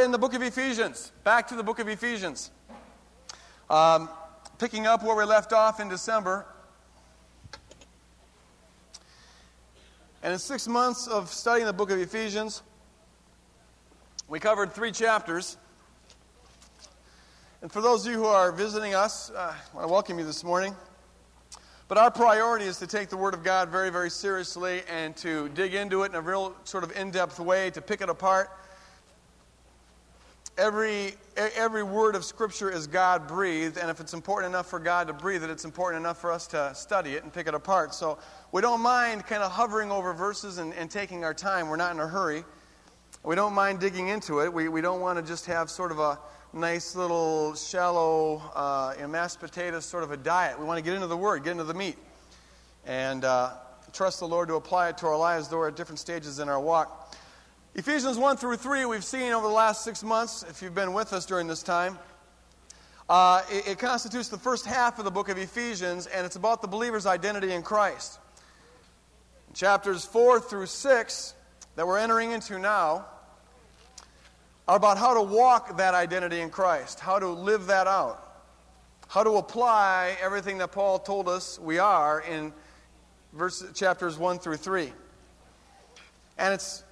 we're in the book of Ephesians. Back to the book of Ephesians. Um, picking up where we left off in December. And in six months of studying the book of Ephesians, we covered three chapters. And for those of you who are visiting us, uh, I want to welcome you this morning. But our priority is to take the Word of God very, very seriously and to dig into it in a real sort of in depth way, to pick it apart. Every, every word of Scripture is God breathed, and if it's important enough for God to breathe it, it's important enough for us to study it and pick it apart. So we don't mind kind of hovering over verses and, and taking our time. We're not in a hurry. We don't mind digging into it. We, we don't want to just have sort of a nice little shallow uh, you know, mashed potatoes sort of a diet. We want to get into the Word, get into the meat, and uh, trust the Lord to apply it to our lives, though we're at different stages in our walk. Ephesians 1 through 3, we've seen over the last six months, if you've been with us during this time. Uh, it, it constitutes the first half of the book of Ephesians, and it's about the believer's identity in Christ. Chapters 4 through 6 that we're entering into now are about how to walk that identity in Christ, how to live that out, how to apply everything that Paul told us we are in verse, chapters 1 through 3. And it's, it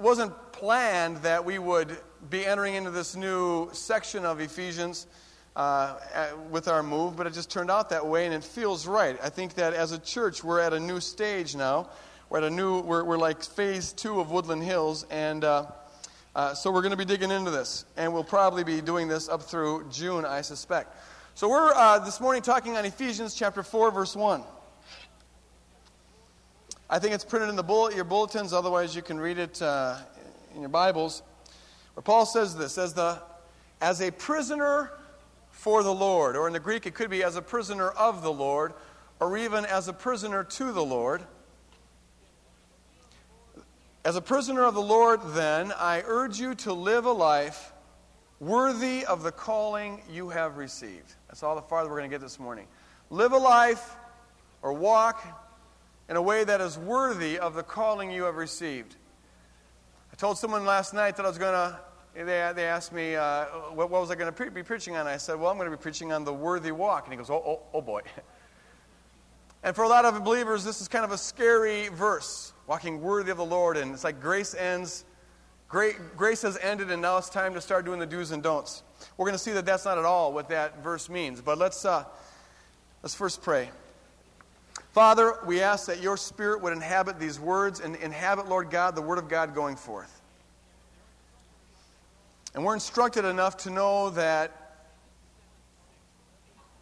wasn't planned that we would be entering into this new section of Ephesians uh, with our move, but it just turned out that way, and it feels right. I think that as a church, we're at a new stage now. We're at a new, we're, we're like phase two of Woodland Hills, and uh, uh, so we're going to be digging into this, and we'll probably be doing this up through June, I suspect. So we're uh, this morning talking on Ephesians chapter 4, verse 1. I think it's printed in the bullet, your bulletins, otherwise you can read it uh, in your Bibles. Where Paul says this as, the, as a prisoner for the Lord, or in the Greek it could be as a prisoner of the Lord, or even as a prisoner to the Lord. As a prisoner of the Lord, then, I urge you to live a life worthy of the calling you have received. That's all the farther we're going to get this morning. Live a life or walk in a way that is worthy of the calling you have received. I told someone last night that I was going to, they, they asked me, uh, what, what, was I going to pre- be preaching on? I said, well, I'm going to be preaching on the worthy walk. And he goes, oh, oh, oh boy. And for a lot of believers, this is kind of a scary verse walking worthy of the Lord. And it's like grace ends, great, grace has ended, and now it's time to start doing the do's and don'ts. We're going to see that that's not at all what that verse means. But let's, uh, let's first pray. Father, we ask that your Spirit would inhabit these words and inhabit, Lord God, the Word of God going forth. And we're instructed enough to know that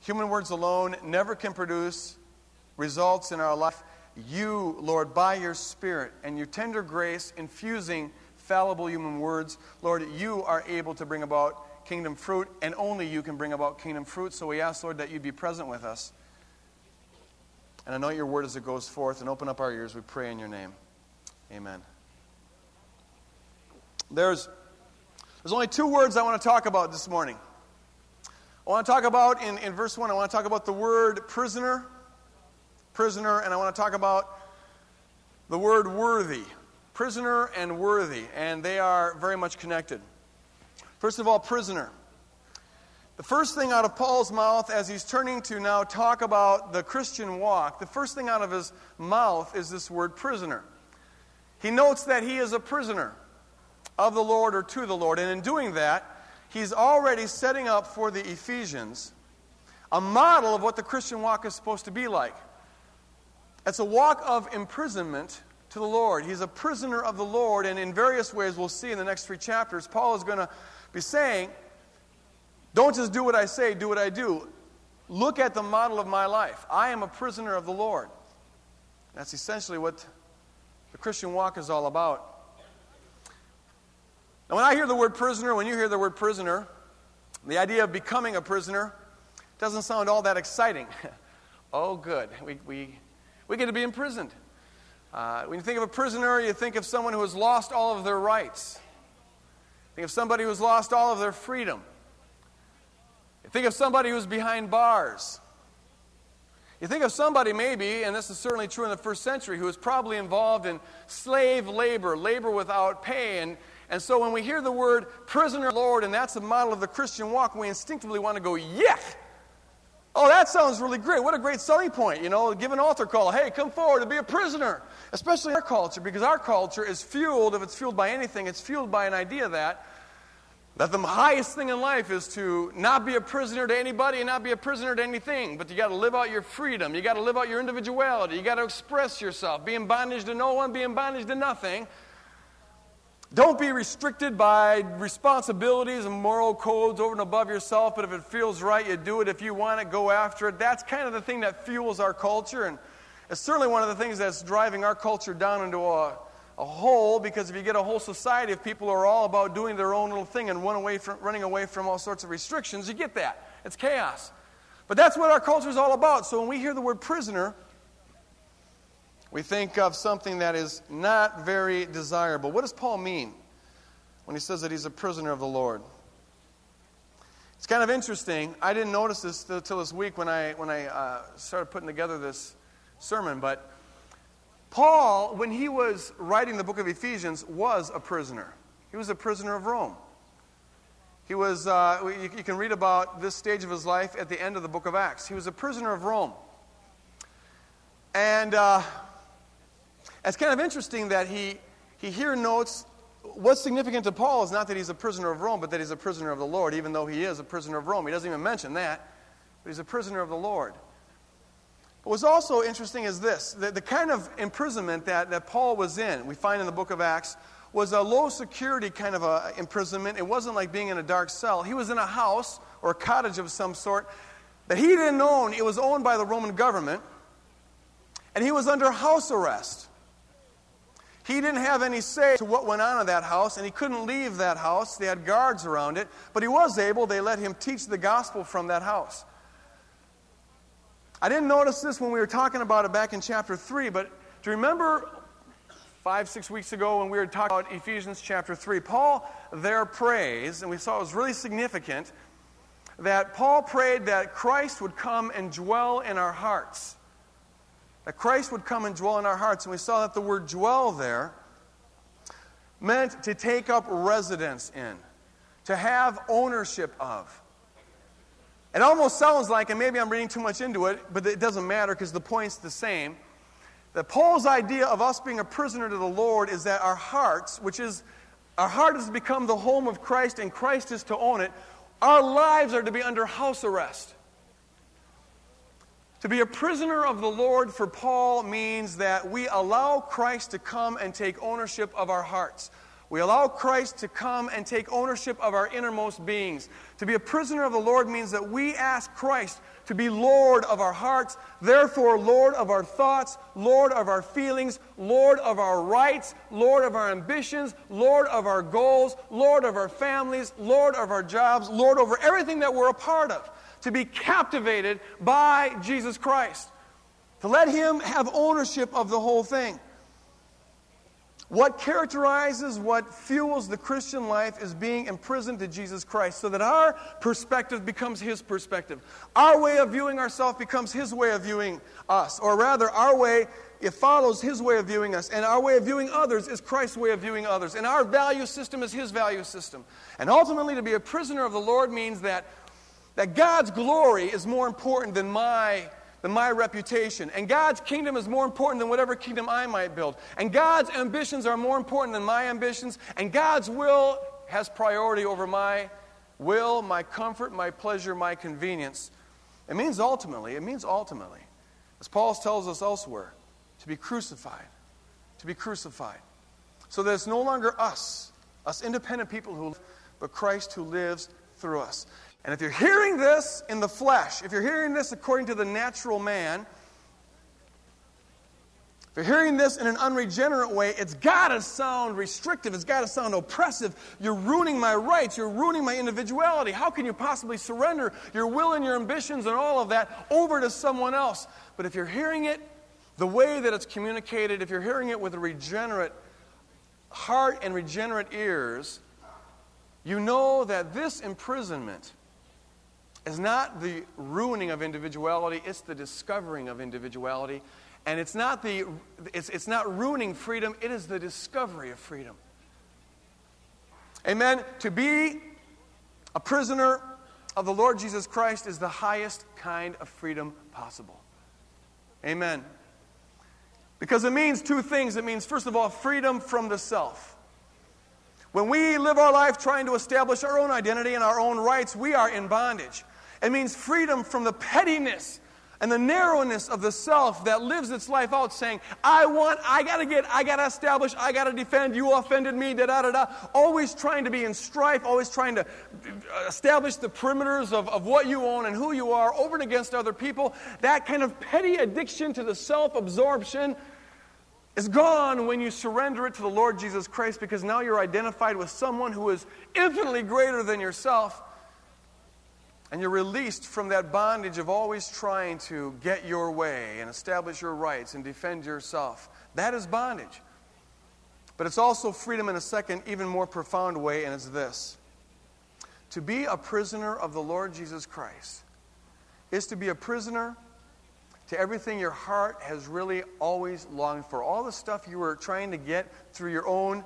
human words alone never can produce results in our life you, Lord, by your Spirit and your tender grace, infusing fallible human words, Lord, you are able to bring about kingdom fruit, and only you can bring about kingdom fruit. So we ask, Lord, that you be present with us. And anoint your word as it goes forth and open up our ears. We pray in your name. Amen. There's, there's only two words I want to talk about this morning. I want to talk about, in, in verse 1, I want to talk about the word prisoner prisoner, and I want to talk about the word worthy. Prisoner and worthy, and they are very much connected. First of all, prisoner. The first thing out of Paul's mouth as he's turning to now talk about the Christian walk, the first thing out of his mouth is this word prisoner. He notes that he is a prisoner of the Lord or to the Lord, and in doing that, he's already setting up for the Ephesians a model of what the Christian walk is supposed to be like. It's a walk of imprisonment to the Lord. He's a prisoner of the Lord, and in various ways, we'll see in the next three chapters, Paul is going to be saying, Don't just do what I say, do what I do. Look at the model of my life. I am a prisoner of the Lord. That's essentially what the Christian walk is all about. Now, when I hear the word prisoner, when you hear the word prisoner, the idea of becoming a prisoner doesn't sound all that exciting. oh, good. We, we we get to be imprisoned. Uh, when you think of a prisoner, you think of someone who has lost all of their rights. Think of somebody who's lost all of their freedom. You think of somebody who's behind bars. You think of somebody, maybe, and this is certainly true in the first century, who was probably involved in slave labor, labor without pay, and, And so when we hear the word prisoner Lord, and that's the model of the Christian walk, we instinctively want to go, yeah! Oh, that sounds really great. What a great selling point, you know, give an altar call. Hey, come forward and be a prisoner. Especially in our culture, because our culture is fueled, if it's fueled by anything, it's fueled by an idea that that the highest thing in life is to not be a prisoner to anybody and not be a prisoner to anything, but you got to live out your freedom. You got to live out your individuality. You got to express yourself. Be in bondage to no one, be in bondage to nothing. Don't be restricted by responsibilities and moral codes over and above yourself, but if it feels right, you do it. If you want it, go after it. That's kind of the thing that fuels our culture, and it's certainly one of the things that's driving our culture down into a, a hole because if you get a whole society of people who are all about doing their own little thing and run away from, running away from all sorts of restrictions, you get that. It's chaos. But that's what our culture is all about. So when we hear the word prisoner, we think of something that is not very desirable. What does Paul mean when he says that he's a prisoner of the Lord? It's kind of interesting. I didn't notice this until this week when I, when I uh, started putting together this sermon, but Paul, when he was writing the book of Ephesians, was a prisoner. He was a prisoner of Rome. He was, uh, you, you can read about this stage of his life at the end of the book of Acts. He was a prisoner of Rome. And uh, it's kind of interesting that he, he here notes what's significant to Paul is not that he's a prisoner of Rome, but that he's a prisoner of the Lord, even though he is a prisoner of Rome. He doesn't even mention that, but he's a prisoner of the Lord. What's also interesting is this the, the kind of imprisonment that, that Paul was in, we find in the book of Acts, was a low security kind of a imprisonment. It wasn't like being in a dark cell. He was in a house or a cottage of some sort that he didn't own. It was owned by the Roman government, and he was under house arrest. He didn't have any say to what went on in that house, and he couldn't leave that house. They had guards around it, but he was able. They let him teach the gospel from that house. I didn't notice this when we were talking about it back in chapter 3, but do you remember five, six weeks ago when we were talking about Ephesians chapter 3? Paul there prays, and we saw it was really significant, that Paul prayed that Christ would come and dwell in our hearts that Christ would come and dwell in our hearts. And we saw that the word dwell there meant to take up residence in, to have ownership of. It almost sounds like, and maybe I'm reading too much into it, but it doesn't matter because the point's the same. That Paul's idea of us being a prisoner to the Lord is that our hearts, which is our heart has become the home of Christ and Christ is to own it, our lives are to be under house arrest. To be a prisoner of the Lord for Paul means that we allow Christ to come and take ownership of our hearts. We allow Christ to come and take ownership of our innermost beings. To be a prisoner of the Lord means that we ask Christ to be Lord of our hearts, therefore, Lord of our thoughts, Lord of our feelings, Lord of our rights, Lord of our ambitions, Lord of our goals, Lord of our families, Lord of our jobs, Lord over everything that we're a part of to be captivated by Jesus Christ, to let Him have ownership of the whole thing. What characterizes, what fuels the Christian life is being imprisoned to Jesus Christ so that our perspective becomes His perspective. Our way of viewing ourselves becomes His way of viewing us. Or rather, our way, it follows His way of viewing us. And our way of viewing others is Christ's way of viewing others. And our value system is His value system. And ultimately, to be a prisoner of the Lord means that that God's glory is more important than my, than my reputation. And God's kingdom is more important than whatever kingdom I might build. And God's ambitions are more important than my ambitions. And God's will has priority over my will, my comfort, my pleasure, my convenience. It means ultimately, it means ultimately, as Paul tells us elsewhere, to be crucified. To be crucified. So that it's no longer us, us independent people who live, but Christ who lives through us. And if you're hearing this in the flesh, if you're hearing this according to the natural man, if you're hearing this in an unregenerate way, it's got to sound restrictive. It's got to sound oppressive. You're ruining my rights. You're ruining my individuality. How can you possibly surrender your will and your ambitions and all of that over to someone else? But if you're hearing it the way that it's communicated, if you're hearing it with a regenerate heart and regenerate ears, you know that this imprisonment is not the ruining of individuality, it's the discovering of individuality. And it's not, the, it's, it's not ruining freedom, it is the discovery of freedom. Amen. To be a prisoner of the Lord Jesus Christ is the highest kind of freedom possible. Amen. Because it means two things. It means, first of all, freedom from the self. When we live our life trying to establish our own identity and our own rights, we are in bondage. It means freedom from the pettiness and the narrowness of the self that lives its life out saying, I want, I gotta get, I gotta establish, I gotta defend, you offended me, da da da da. Always trying to be in strife, always trying to establish the perimeters of, of what you own and who you are over and against other people. That kind of petty addiction to the self absorption is gone when you surrender it to the Lord Jesus Christ because now you're identified with someone who is infinitely greater than yourself and you're released from that bondage of always trying to get your way and establish your rights and defend yourself. That is bondage. But it's also freedom in a second, even more profound way, and it's this To be a prisoner of the Lord Jesus Christ is to be a prisoner to everything your heart has really always longed for. All the stuff you were trying to get through your own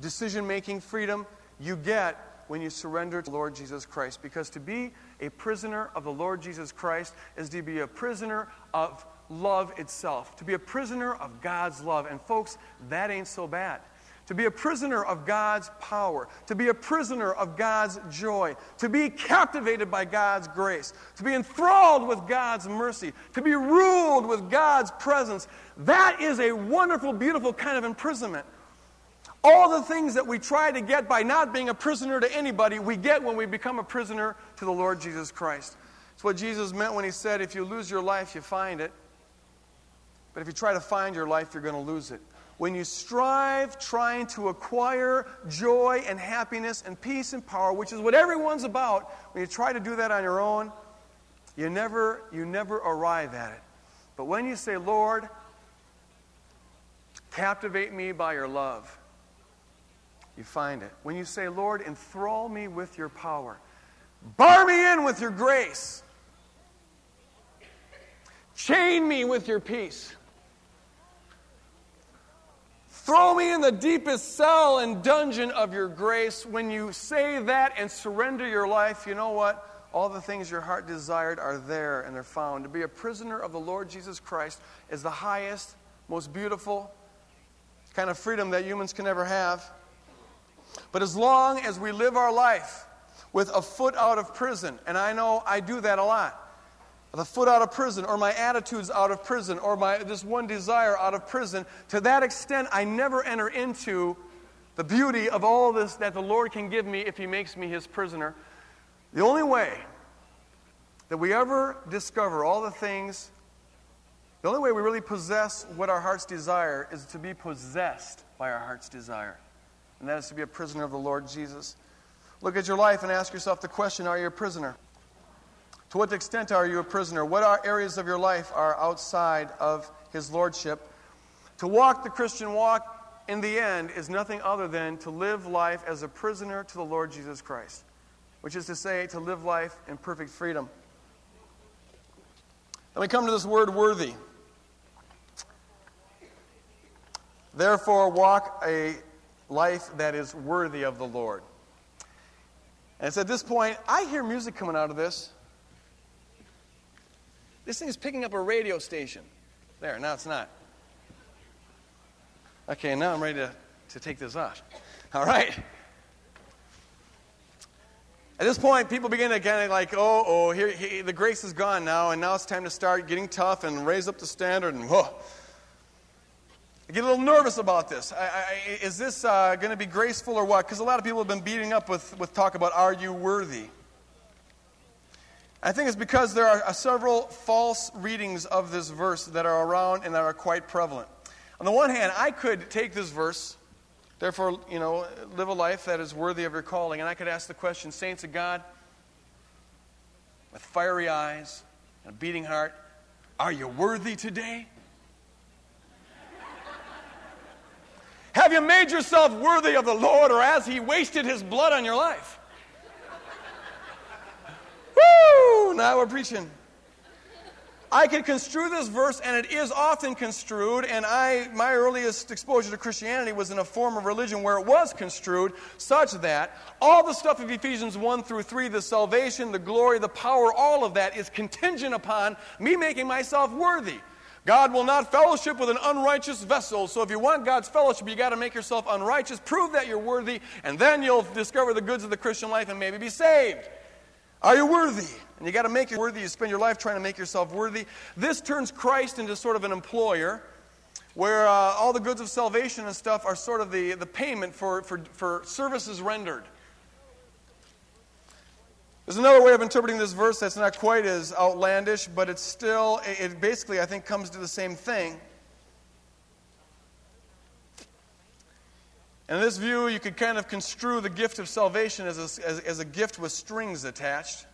decision making freedom, you get when you surrender to Lord Jesus Christ. Because to be a prisoner of the Lord Jesus Christ is to be a prisoner of love itself, to be a prisoner of God's love. And folks, that ain't so bad. To be a prisoner of God's power, to be a prisoner of God's joy, to be captivated by God's grace, to be enthralled with God's mercy, to be ruled with God's presence. That is a wonderful, beautiful kind of imprisonment. All the things that we try to get by not being a prisoner to anybody, we get when we become a prisoner to the Lord Jesus Christ. It's what Jesus meant when he said, If you lose your life, you find it. But if you try to find your life, you're going to lose it. When you strive trying to acquire joy and happiness and peace and power, which is what everyone's about, when you try to do that on your own, you never, you never arrive at it. But when you say, Lord, captivate me by your love, you find it. When you say, Lord, enthrall me with your power, bar me in with your grace, chain me with your peace, throw me in the deepest cell and dungeon of your grace. When you say that and surrender your life, you know what? All the things your heart desired are there and they're found. To be a prisoner of the Lord Jesus Christ is the highest, most beautiful kind of freedom that humans can ever have. But as long as we live our life with a foot out of prison, and I know I do that a lot, the foot out of prison, or my attitudes out of prison, or my this one desire out of prison, to that extent, I never enter into the beauty of all this that the Lord can give me if He makes me His prisoner. The only way that we ever discover all the things, the only way we really possess what our hearts desire is to be possessed by our heart's desire and that is to be a prisoner of the Lord Jesus. Look at your life and ask yourself the question Are you a prisoner? To what extent are you a prisoner? What are areas of your life are outside of His Lordship? To walk the Christian walk in the end is nothing other than to live life as a prisoner to the Lord Jesus Christ, which is to say, to live life in perfect freedom. Then we come to this word worthy. Therefore, walk a life that is worthy of the Lord. And it's at this point, I hear music coming out of this. This thing is picking up a radio station. There, now it's not. Okay, now I'm ready to, to take this off. All right. At this point, people begin to kind of like, oh, oh, here, the grace is gone now, and now it's time to start getting tough and raise up the standard, and whoa. I get a little nervous about this. I, I, is this uh, going to be graceful or what? Because a lot of people have been beating up with, with talk about, are you worthy? I think it's because there are uh, several false readings of this verse that are around and that are quite prevalent. On the one hand, I could take this verse, therefore, you know, live a life that is worthy of your calling, and I could ask the question, saints of God, with fiery eyes and a beating heart, are you worthy today? Have you made yourself worthy of the Lord, or has He wasted His blood on your life? Woo! Now we're preaching. I could construe this verse, and it is often construed, and I, my earliest exposure to Christianity was in a form of religion where it was construed, such that all the stuff of Ephesians 1 through 3, the salvation, the glory, the power, all of that is contingent upon me making myself worthy. God will not fellowship with an unrighteous vessel. So if you want God's fellowship, you got to make yourself unrighteous, prove that you're worthy, and then you'll discover the goods of the Christian life and maybe be saved. Are you worthy? And you got to make it worthy. You spend your life trying to make yourself worthy. This turns Christ into sort of an employer where uh, all the goods of salvation and stuff are sort of the, the payment for, for, for services rendered. There's another way of interpreting this verse that's not quite as outlandish, but it's still, it basically, I think, comes to the same thing. In this view, you could kind of construe the gift of salvation as a, as, as a gift with strings attached.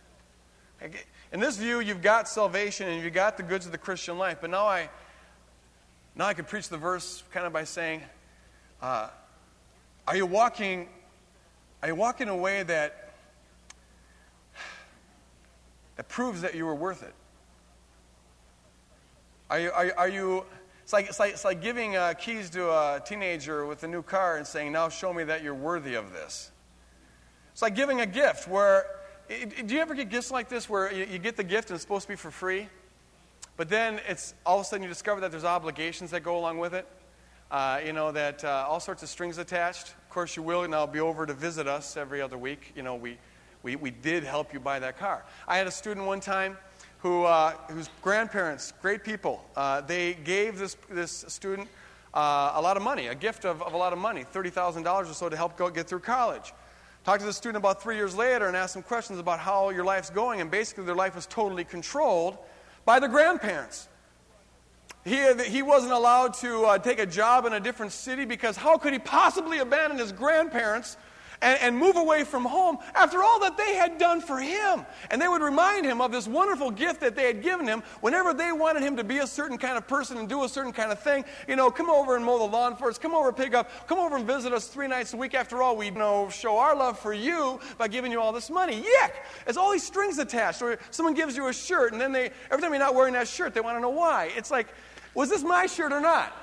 In this view, you've got salvation and you've got the goods of the Christian life. But now I, now I could preach the verse kind of by saying, uh, are you walking, are you walking in a way that, that proves that you were worth it? Are you, are, are you it's like, it's like, it's like giving uh, keys to a teenager with a new car and saying, now show me that you're worthy of this. It's like giving a gift where do you ever get gifts like this where you, get the gift and it's supposed to be for free? But then it's all of a sudden you discover that there's obligations that go along with it. Uh, you know, that uh, all sorts of strings attached. Of course, you will now be over to visit us every other week. You know, we, we, we did help you buy that car. I had a student one time who, uh, whose grandparents, great people, uh, they gave this, this student uh, a lot of money, a gift of, of a lot of money, $30,000 or so to help go get through college. Talked to the student about three years later and asked them questions about how your life's going, and basically their life was totally controlled by the grandparents. He, he wasn't allowed to uh, take a job in a different city because how could he possibly abandon his grandparents and, and move away from home after all that they had done for him. And they would remind him of this wonderful gift that they had given him whenever they wanted him to be a certain kind of person and do a certain kind of thing. You know, come over and mow the lawn for us, come over and pick up, come over and visit us three nights a week. After all, we you know show our love for you by giving you all this money. Yuck! It's all these strings attached. Or someone gives you a shirt, and then they every time you're not wearing that shirt, they want to know why. It's like, was this my shirt or not?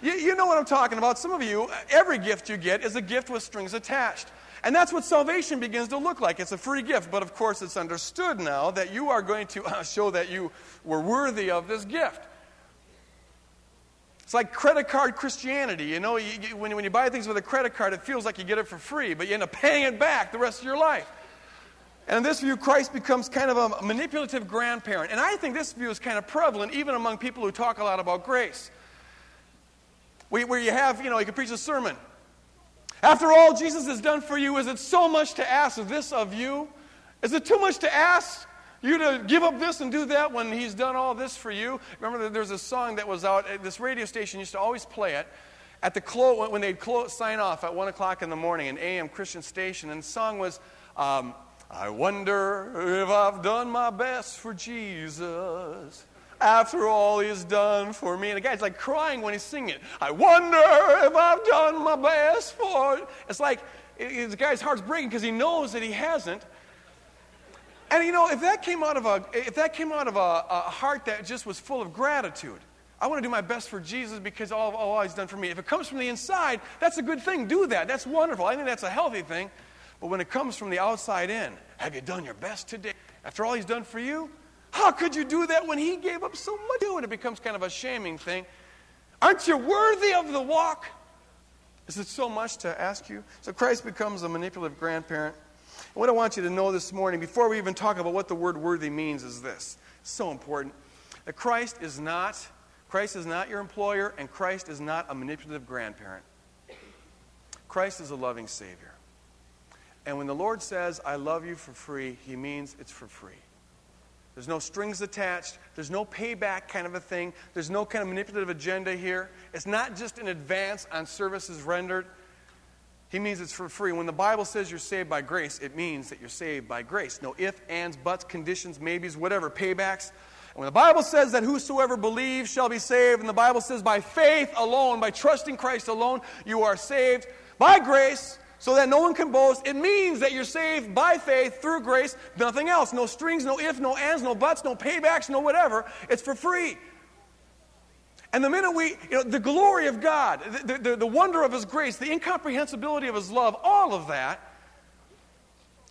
You, you know what I'm talking about. Some of you, every gift you get is a gift with strings attached. And that's what salvation begins to look like. It's a free gift, but of course, it's understood now that you are going to uh, show that you were worthy of this gift. It's like credit card Christianity. You know, you, you, when, when you buy things with a credit card, it feels like you get it for free, but you end up paying it back the rest of your life. And in this view, Christ becomes kind of a manipulative grandparent. And I think this view is kind of prevalent even among people who talk a lot about grace where you have, you know, you can preach a sermon. After all Jesus has done for you, is it so much to ask this of you? Is it too much to ask you to give up this and do that when he's done all this for you? Remember, there's a song that was out, this radio station used to always play it at the close, when they'd sign off at 1 o'clock in the morning, an AM Christian station, and the song was, um, I wonder if I've done my best for Jesus after all he's done for me. And the guy's like crying when he's singing it. I wonder if I've done my best for it. It's like it, the guy's heart's breaking because he knows that he hasn't. And you know, if that came out of a if that came out of a, a heart that just was full of gratitude, I want to do my best for Jesus because all, all he's done for me. If it comes from the inside, that's a good thing. Do that. That's wonderful. I think that's a healthy thing. But when it comes from the outside in, have you done your best today? After all he's done for you, how could you do that when he gave up so much? And it becomes kind of a shaming thing. Aren't you worthy of the walk? Is it so much to ask you? So Christ becomes a manipulative grandparent. And what I want you to know this morning, before we even talk about what the word worthy means, is this. It's so important. That Christ is not, Christ is not your employer, and Christ is not a manipulative grandparent. Christ is a loving Savior. And when the Lord says, I love you for free, he means it's for free. There's no strings attached. There's no payback kind of a thing. There's no kind of manipulative agenda here. It's not just an advance on services rendered. He means it's for free. When the Bible says you're saved by grace, it means that you're saved by grace. No ifs, ands, buts, conditions, maybes, whatever, paybacks. And when the Bible says that whosoever believes shall be saved, and the Bible says by faith alone, by trusting Christ alone, you are saved by grace, so that no one can boast. It means that you're saved by faith through grace, nothing else. No strings, no if, no ands, no buts, no paybacks, no whatever. It's for free. And the minute we, you know, the glory of God, the, the, the wonder of His grace, the incomprehensibility of His love, all of that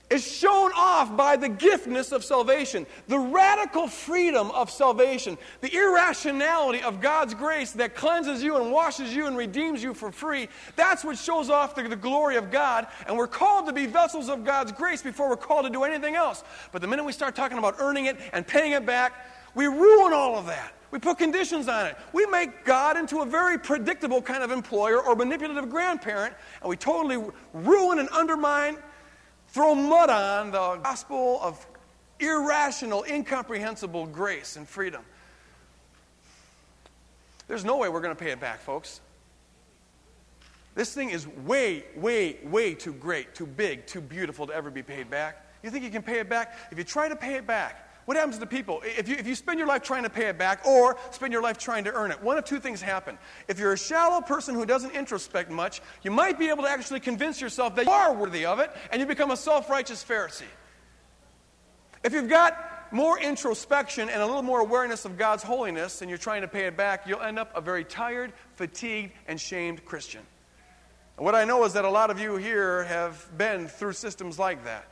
is shown off by the giftness of salvation, the radical freedom of salvation, the irrationality of God's grace that cleanses you and washes you and redeems you for free. That's what shows off the, the, glory of God. And we're called to be vessels of God's grace before we're called to do anything else. But the minute we start talking about earning it and paying it back, we ruin all of that. We put conditions on it. We make God into a very predictable kind of employer or manipulative grandparent, and we totally ruin and undermine throw mud on the gospel of irrational, incomprehensible grace and freedom. There's no way we're going to pay it back, folks. This thing is way, way, way too great, too big, too beautiful to ever be paid back. You think you can pay it back? If you try to pay it back, what happens to people? If you, if you spend your life trying to pay it back or spend your life trying to earn it, one of two things happen. If you're a shallow person who doesn't introspect much, you might be able to actually convince yourself that you are worthy of it and you become a self righteous Pharisee. If you've got more introspection and a little more awareness of God's holiness and you're trying to pay it back, you'll end up a very tired, fatigued, and shamed Christian. What I know is that a lot of you here have been through systems like that.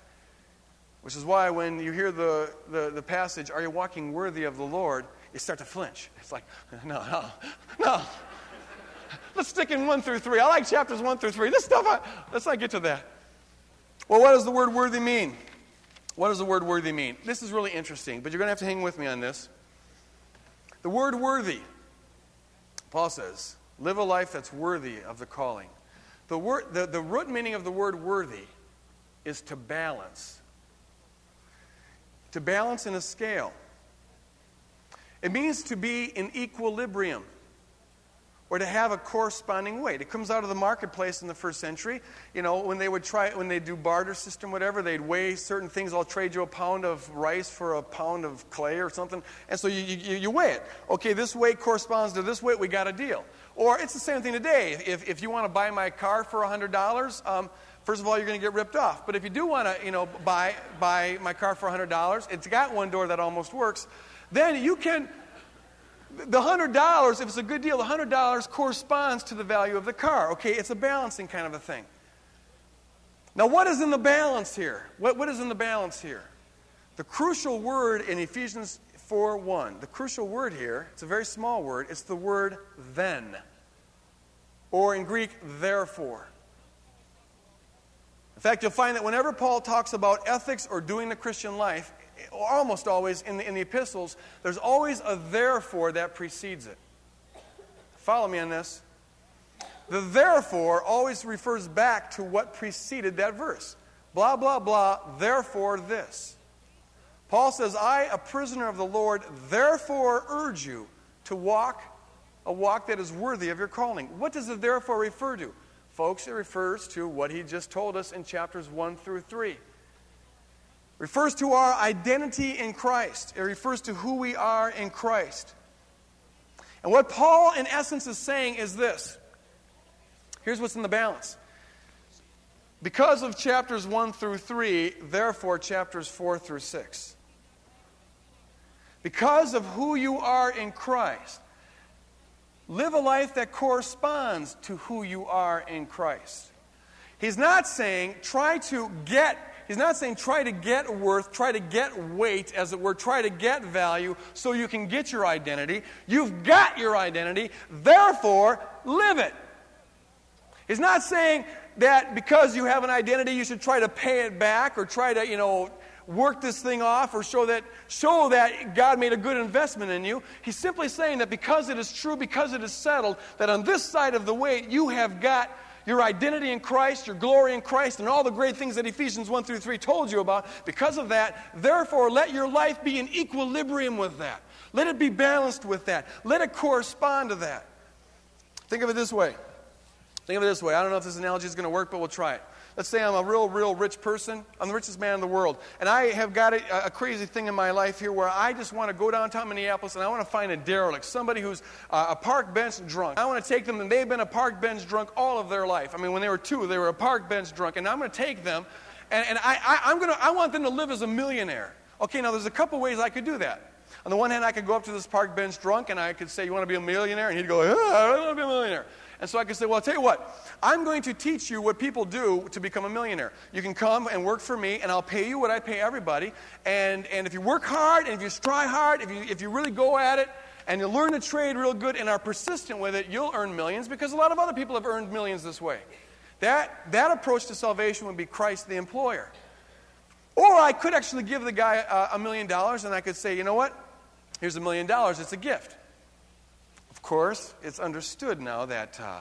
Which is why when you hear the, the, the, passage, Are you walking worthy of the Lord? you start to flinch. It's like, No, no, no. Let's stick in 1 through 3. I like chapters 1 through 3. This stuff, I, let's not get to that. Well, what does the word worthy mean? What does the word worthy mean? This is really interesting, but you're going to have to hang with me on this. The word worthy, Paul says, live a life that's worthy of the calling. The, word, the, the root meaning of the word worthy is to balance to balance in a scale. It means to be in equilibrium or to have a corresponding weight. It comes out of the marketplace in the first century. You know, when they would try, when they do barter system, whatever, they'd weigh certain things. I'll trade you a pound of rice for a pound of clay or something. And so you, you, you weigh it. Okay, this weight corresponds to this weight, we got a deal. Or it's the same thing today. If, if you want to buy my car for $100, um, first of all, you're going to get ripped off. But if you do want to, you know, buy, buy my car for $100, it's got one door that almost works, then you can, the $100, if it's a good deal, the $100 corresponds to the value of the car. Okay, it's a balancing kind of a thing. Now, what is in the balance here? What, what is in the balance here? The crucial word in Ephesians 4 1, the crucial word here, it's a very small word, it's the word then. Or in Greek, therefore. In fact, you'll find that whenever Paul talks about ethics or doing the Christian life, almost always in the, in the epistles, there's always a therefore that precedes it. Follow me on this. The therefore always refers back to what preceded that verse. Blah, blah, blah, therefore this. Paul says, I, a prisoner of the Lord, therefore urge you to walk a walk that is worthy of your calling. What does the therefore refer to? Folks, it refers to what he just told us in chapters 1 through 3. It refers to our identity in Christ. It refers to who we are in Christ. And what Paul, in essence, is saying is this here's what's in the balance. Because of chapters 1 through 3, therefore, chapters 4 through 6. Because of who you are in Christ, Live a life that corresponds to who you are in Christ. He's not saying try to get, he's not saying try to get worth, try to get weight, as it were, try to get value so you can get your identity. You've got your identity, therefore, live it. He's not saying that because you have an identity, you should try to pay it back or try to, you know, work this thing off or show that, show that God made a good investment in you. He's simply saying that because it is true, because it is settled, that on this side of the way, you have got your identity in Christ, your glory in Christ, and all the great things that Ephesians 1 through 3 told you about. Because of that, therefore, let your life be in equilibrium with that. Let it be balanced with that. Let it correspond to that. Think of it this way. Think of it this way. I don't know if this analogy is going to work, but we'll try it. Let's say I'm a real, real rich person. I'm the richest man in the world. And I have got a, a crazy thing in my life here where I just want to go downtown Minneapolis and I want to find a derelict, somebody who's uh, a park bench drunk. I want to take them, and they've been a park bench drunk all of their life. I mean, when they were two, they were a park bench drunk. And I'm going to take them, and, and I, I, I'm gonna, I want them to live as a millionaire. Okay, now there's a couple ways I could do that. On the one hand, I could go up to this park bench drunk and I could say, You want to be a millionaire? And he'd go, Yeah, I want to be a millionaire. And so I could say, Well, I'll tell you what, I'm going to teach you what people do to become a millionaire. You can come and work for me, and I'll pay you what I pay everybody. And, and if you work hard, and if you try hard, if you, if you really go at it, and you learn the trade real good and are persistent with it, you'll earn millions because a lot of other people have earned millions this way. That, that approach to salvation would be Christ the employer. Or I could actually give the guy a, a million dollars and I could say, you know what? Here's a million dollars. It's a gift. Of course, it's understood now that uh,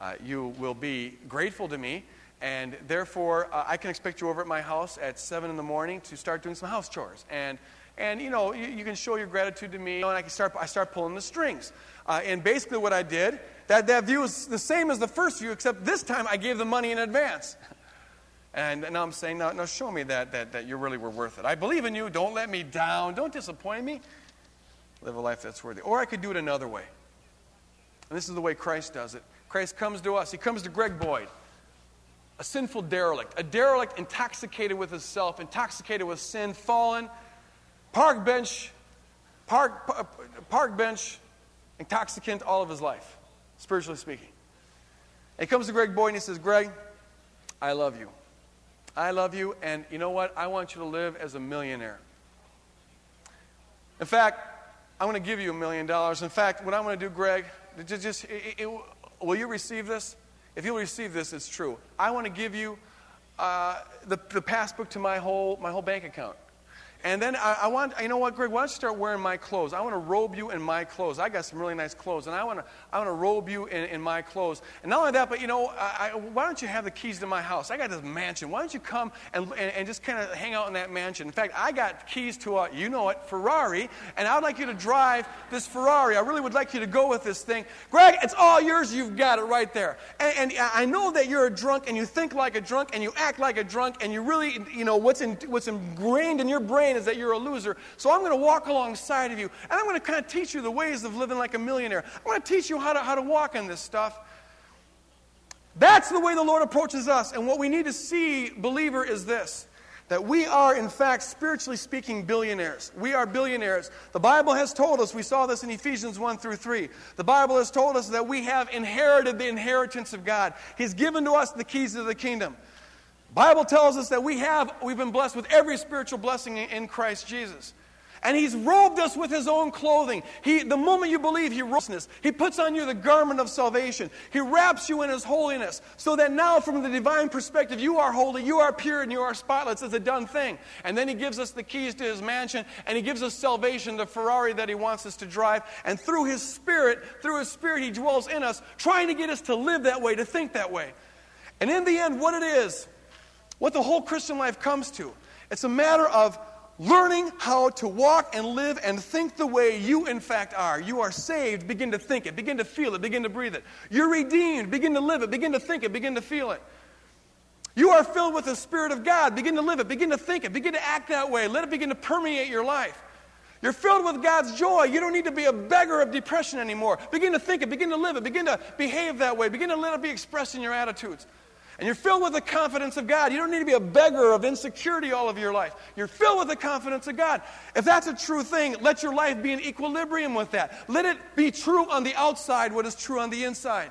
uh, you will be grateful to me, and therefore uh, I can expect you over at my house at 7 in the morning to start doing some house chores. And, and you know, you, you can show your gratitude to me, and I can start, I start pulling the strings. Uh, and basically, what I did, that, that view is the same as the first view, except this time I gave the money in advance. And now I'm saying, now, now show me that, that, that you really were worth it. I believe in you. Don't let me down. Don't disappoint me. Live a life that's worthy. Or I could do it another way. And this is the way Christ does it. Christ comes to us. He comes to Greg Boyd, a sinful derelict, a derelict intoxicated with himself, intoxicated with sin, fallen, park bench, park, park bench, intoxicant all of his life, spiritually speaking. And he comes to Greg Boyd and he says, Greg, I love you. I love you, and you know what? I want you to live as a millionaire. In fact, I'm going to give you a million dollars. In fact, what I'm going to do, Greg, just, it, it, will you receive this? If you'll receive this, it's true. I want to give you uh, the, the passbook to my whole, my whole bank account. And then I, I, want, you know what, Greg, why don't you start wearing my clothes? I want to robe you in my clothes. I got some really nice clothes, and I want to, I want to robe you in, in my clothes. And not only that, but, you know, I, I, why don't you have the keys to my house? I got this mansion. Why don't you come and, and, and just kind of hang out in that mansion? In fact, I got keys to a, you know it, Ferrari, and I would like you to drive this Ferrari. I really would like you to go with this thing. Greg, it's all yours. You've got it right there. And, and I know that you're a drunk, and you think like a drunk, and you act like a drunk, and you really, you know, what's, in, what's ingrained in your brain is that you're a loser. So I'm going to walk alongside of you, and I'm going to kind of teach you the ways of living like a millionaire. I'm going to teach you how to, how to walk in this stuff. That's the way the Lord approaches us. And what we need to see, believer, is this that we are, in fact, spiritually speaking, billionaires. We are billionaires. The Bible has told us, we saw this in Ephesians 1 through 3. The Bible has told us that we have inherited the inheritance of God. He's given to us the keys of the kingdom. Bible tells us that we have, we've been blessed with every spiritual blessing in Christ Jesus. And he's robed us with his own clothing. He, the moment you believe, he robes us. He puts on you the garment of salvation. He wraps you in his holiness. So that now, from the divine perspective, you are holy, you are pure, and you are spotless. It's a done thing. And then he gives us the keys to his mansion, and he gives us salvation, the Ferrari that he wants us to drive. And through his spirit, through his spirit, he dwells in us, trying to get us to live that way, to think that way. And in the end, what it is, what the whole Christian life comes to. It's a matter of learning how to walk and live and think the way you, in fact, are. You are saved, begin to think it, begin to feel it, begin to breathe it. You're redeemed, begin to live it, begin to think it, begin to feel it. You are filled with the Spirit of God, begin to live it, begin to think it, begin to act that way. Let it begin to permeate your life. You're filled with God's joy. You don't need to be a beggar of depression anymore. Begin to think it, begin to live it, begin to behave that way, begin to let it be expressed in your attitudes. And you're filled with the confidence of God. You don't need to be a beggar of insecurity all of your life. You're filled with the confidence of God. If that's a true thing, let your life be in equilibrium with that. Let it be true on the outside what is true on the inside.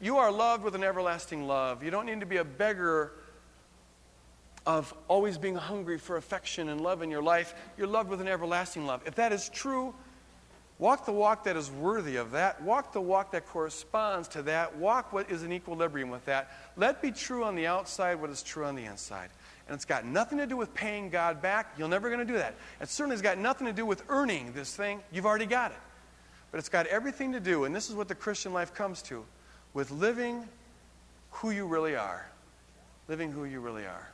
You are loved with an everlasting love. You don't need to be a beggar of always being hungry for affection and love in your life. You're loved with an everlasting love. If that is true, Walk the walk that is worthy of that. Walk the walk that corresponds to that. Walk what is in equilibrium with that. Let be true on the outside what is true on the inside. And it's got nothing to do with paying God back. You're never going to do that. It certainly has got nothing to do with earning this thing. You've already got it. But it's got everything to do, and this is what the Christian life comes to, with living who you really are. Living who you really are.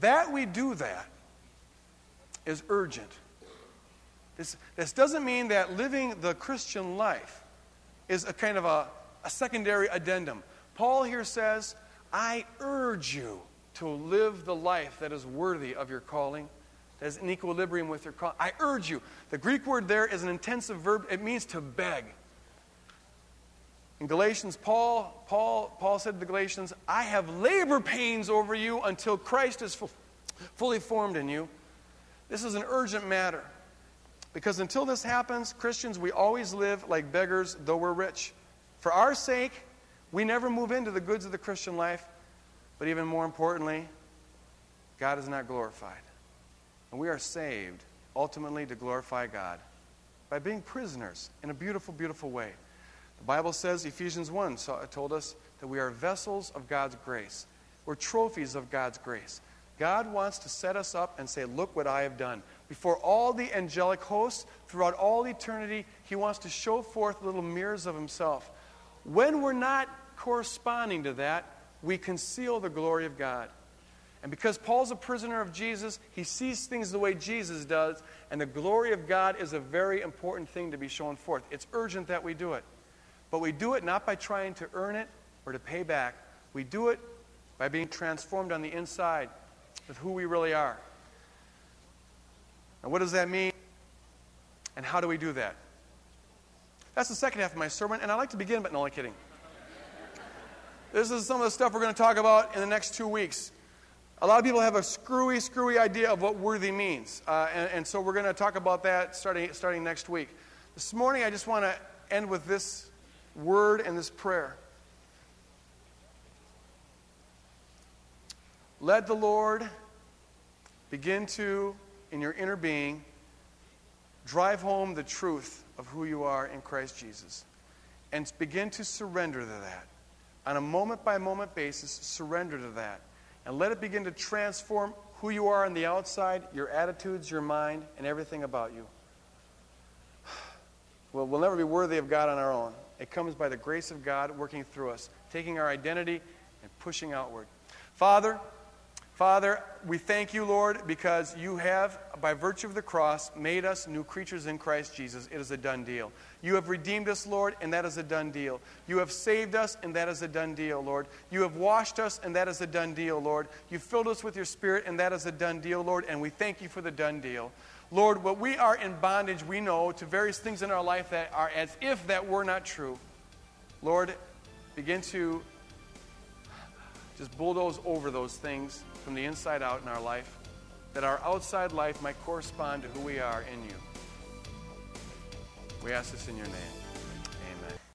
That we do that is urgent. This, this doesn't mean that living the Christian life is a kind of a, a secondary addendum. Paul here says, I urge you to live the life that is worthy of your calling, that is in equilibrium with your call. I urge you. The Greek word there is an intensive verb, it means to beg. In Galatians, Paul, Paul, Paul said to the Galatians, I have labor pains over you until Christ is fu- fully formed in you. This is an urgent matter. Because until this happens, Christians, we always live like beggars, though we're rich. For our sake, we never move into the goods of the Christian life. But even more importantly, God is not glorified. And we are saved ultimately to glorify God by being prisoners in a beautiful, beautiful way. The Bible says, Ephesians 1 told us that we are vessels of God's grace. We're trophies of God's grace. God wants to set us up and say, Look what I have done. Before all the angelic hosts, throughout all eternity, He wants to show forth little mirrors of Himself. When we're not corresponding to that, we conceal the glory of God. And because Paul's a prisoner of Jesus, he sees things the way Jesus does, and the glory of God is a very important thing to be shown forth. It's urgent that we do it. But we do it not by trying to earn it or to pay back. We do it by being transformed on the inside with who we really are. And what does that mean? And how do we do that? That's the second half of my sermon, and I like to begin, but no, I'm kidding. This is some of the stuff we're going to talk about in the next two weeks. A lot of people have a screwy, screwy idea of what worthy means, uh, and, and so we're going to talk about that starting, starting next week. This morning, I just want to end with this word and this prayer. Let the Lord begin to, in your inner being, drive home the truth of who you are in Christ Jesus. And begin to surrender to that. On a moment by moment basis, surrender to that. And let it begin to transform who you are on the outside, your attitudes, your mind, and everything about you. Well, we'll never be worthy of God on our own. It comes by the grace of God working through us, taking our identity and pushing outward. Father, Father, we thank you, Lord, because you have, by virtue of the cross, made us new creatures in Christ Jesus. It is a done deal. You have redeemed us, Lord, and that is a done deal. You have saved us, and that is a done deal, Lord. You have washed us, and that is a done deal, Lord. You filled us with your Spirit, and that is a done deal, Lord, and we thank you for the done deal. Lord, what we are in bondage, we know, to various things in our life that are as if that were not true. Lord, begin to just bulldoze over those things from the inside out in our life, that our outside life might correspond to who we are in you. We ask this in your name.